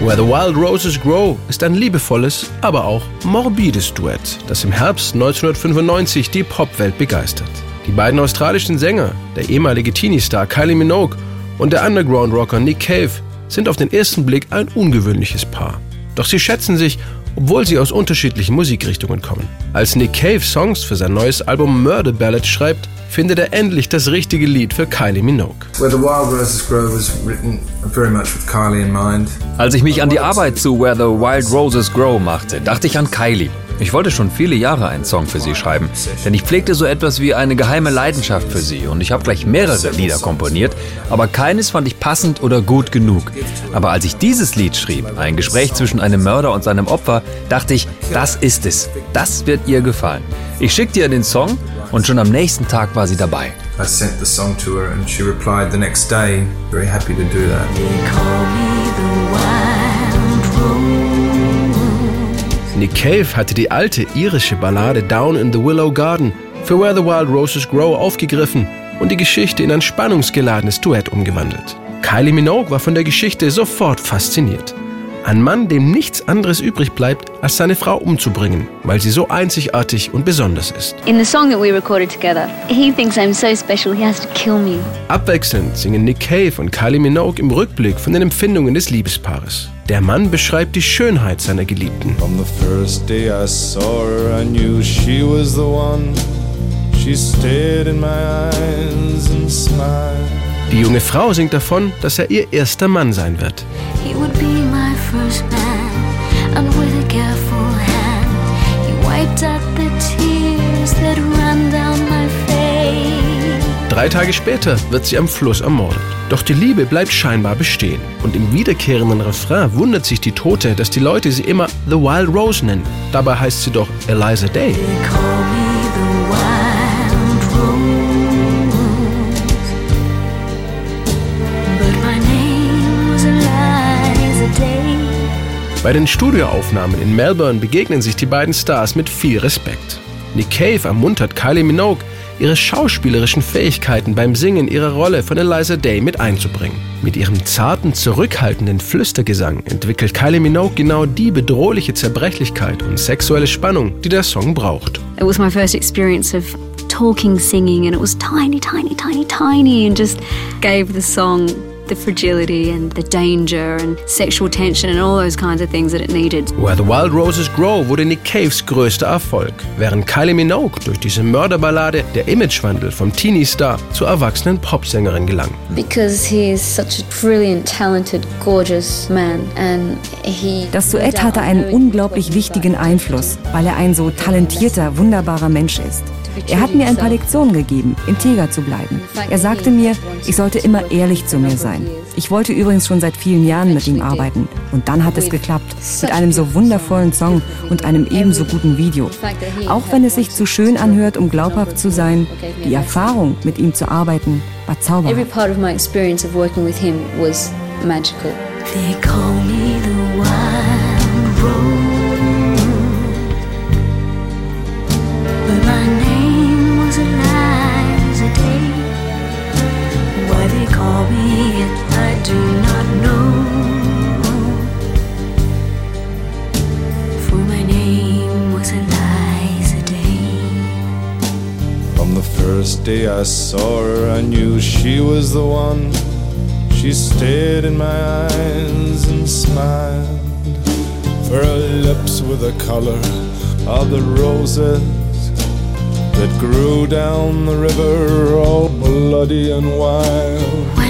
Where the Wild Roses Grow ist ein liebevolles, aber auch morbides Duett, das im Herbst 1995 die Popwelt begeistert. Die beiden australischen Sänger, der ehemalige Teenie-Star Kylie Minogue und der Underground-Rocker Nick Cave, sind auf den ersten Blick ein ungewöhnliches Paar. Doch sie schätzen sich, obwohl sie aus unterschiedlichen Musikrichtungen kommen. Als Nick Cave Songs für sein neues Album Murder Ballad schreibt, findet er endlich das richtige Lied für Kylie Minogue. Where the Wild Roses Grow was written very much with Kylie in mind. Als ich mich an die Arbeit zu Where the Wild Roses Grow machte, dachte ich an Kylie. Ich wollte schon viele Jahre einen Song für sie schreiben, denn ich pflegte so etwas wie eine geheime Leidenschaft für sie und ich habe gleich mehrere Lieder komponiert, aber keines fand ich passend oder gut genug. Aber als ich dieses Lied schrieb, ein Gespräch zwischen einem Mörder und seinem Opfer, dachte ich, das ist es. Das wird ihr gefallen. Ich schickte ihr den Song und schon am nächsten Tag war sie dabei. I sent the song to her and she replied the next day, very happy to do that. Nick Cave hatte die alte irische Ballade Down in the Willow Garden für Where the Wild Roses Grow aufgegriffen und die Geschichte in ein spannungsgeladenes Duett umgewandelt. Kylie Minogue war von der Geschichte sofort fasziniert. Ein Mann, dem nichts anderes übrig bleibt, als seine Frau umzubringen, weil sie so einzigartig und besonders ist. In the song that we recorded together, he thinks I'm so special he has to kill me. Abwechselnd singen Nick Cave und Kylie Minogue im Rückblick von den Empfindungen des Liebespaares. Der Mann beschreibt die Schönheit seiner Geliebten. From the first day I saw her, I knew she was the one. She stared in my eyes and smiled. Die junge Frau singt davon, dass er ihr erster Mann sein wird. He would be first man, and with a careful hand, he wiped out the tears that ran down my face. Drei Tage später wird sie am Fluss ermordet. Doch die Liebe bleibt scheinbar bestehen. Und im wiederkehrenden Refrain wundert sich die Tote, dass die Leute sie immer The Wild Rose nennen. Dabei heißt sie doch Eliza Day. Bei den Studioaufnahmen in Melbourne begegnen sich die beiden Stars mit viel Respekt. Nick Cave ermuntert Kylie Minogue, ihre schauspielerischen Fähigkeiten beim Singen ihrer Rolle von Eliza Day mit einzubringen. Mit ihrem zarten, zurückhaltenden Flüstergesang entwickelt Kylie Minogue genau die bedrohliche Zerbrechlichkeit und sexuelle Spannung, die der Song braucht. It was my first experience of talking, singing, and it was tiny, tiny, tiny, tiny, and just gave the song the fragility and the danger and sexual tension and all those kinds of things that it needed. Where the Wild Roses Grow wurde Nick Caves größter Erfolg, während Kylie Minogue durch diese Mörderballade der Imagewandel vom Teenie-Star zur erwachsenen Popsängerin gelang. Because he is such a brilliant, talented, gorgeous man, and he. Das Duett hatte einen unglaublich wichtigen Einfluss, weil er ein so talentierter, wunderbarer Mensch ist. Er hat mir ein paar Lektionen gegeben, integer zu bleiben. Er sagte mir, ich sollte immer ehrlich zu mir sein. Ich wollte übrigens schon seit vielen Jahren mit ihm arbeiten. Und dann hat es geklappt. Mit einem so wundervollen Song und einem ebenso guten Video. Auch wenn es sich zu schön anhört, um glaubhaft zu sein, die Erfahrung, mit ihm zu arbeiten, war Every zauberhaft. part of my experience of working with him was magical. They call me first day I saw her, I knew she was the one. She stared in my eyes and smiled. For her lips were the color of the roses that grew down the river, all bloody and wild.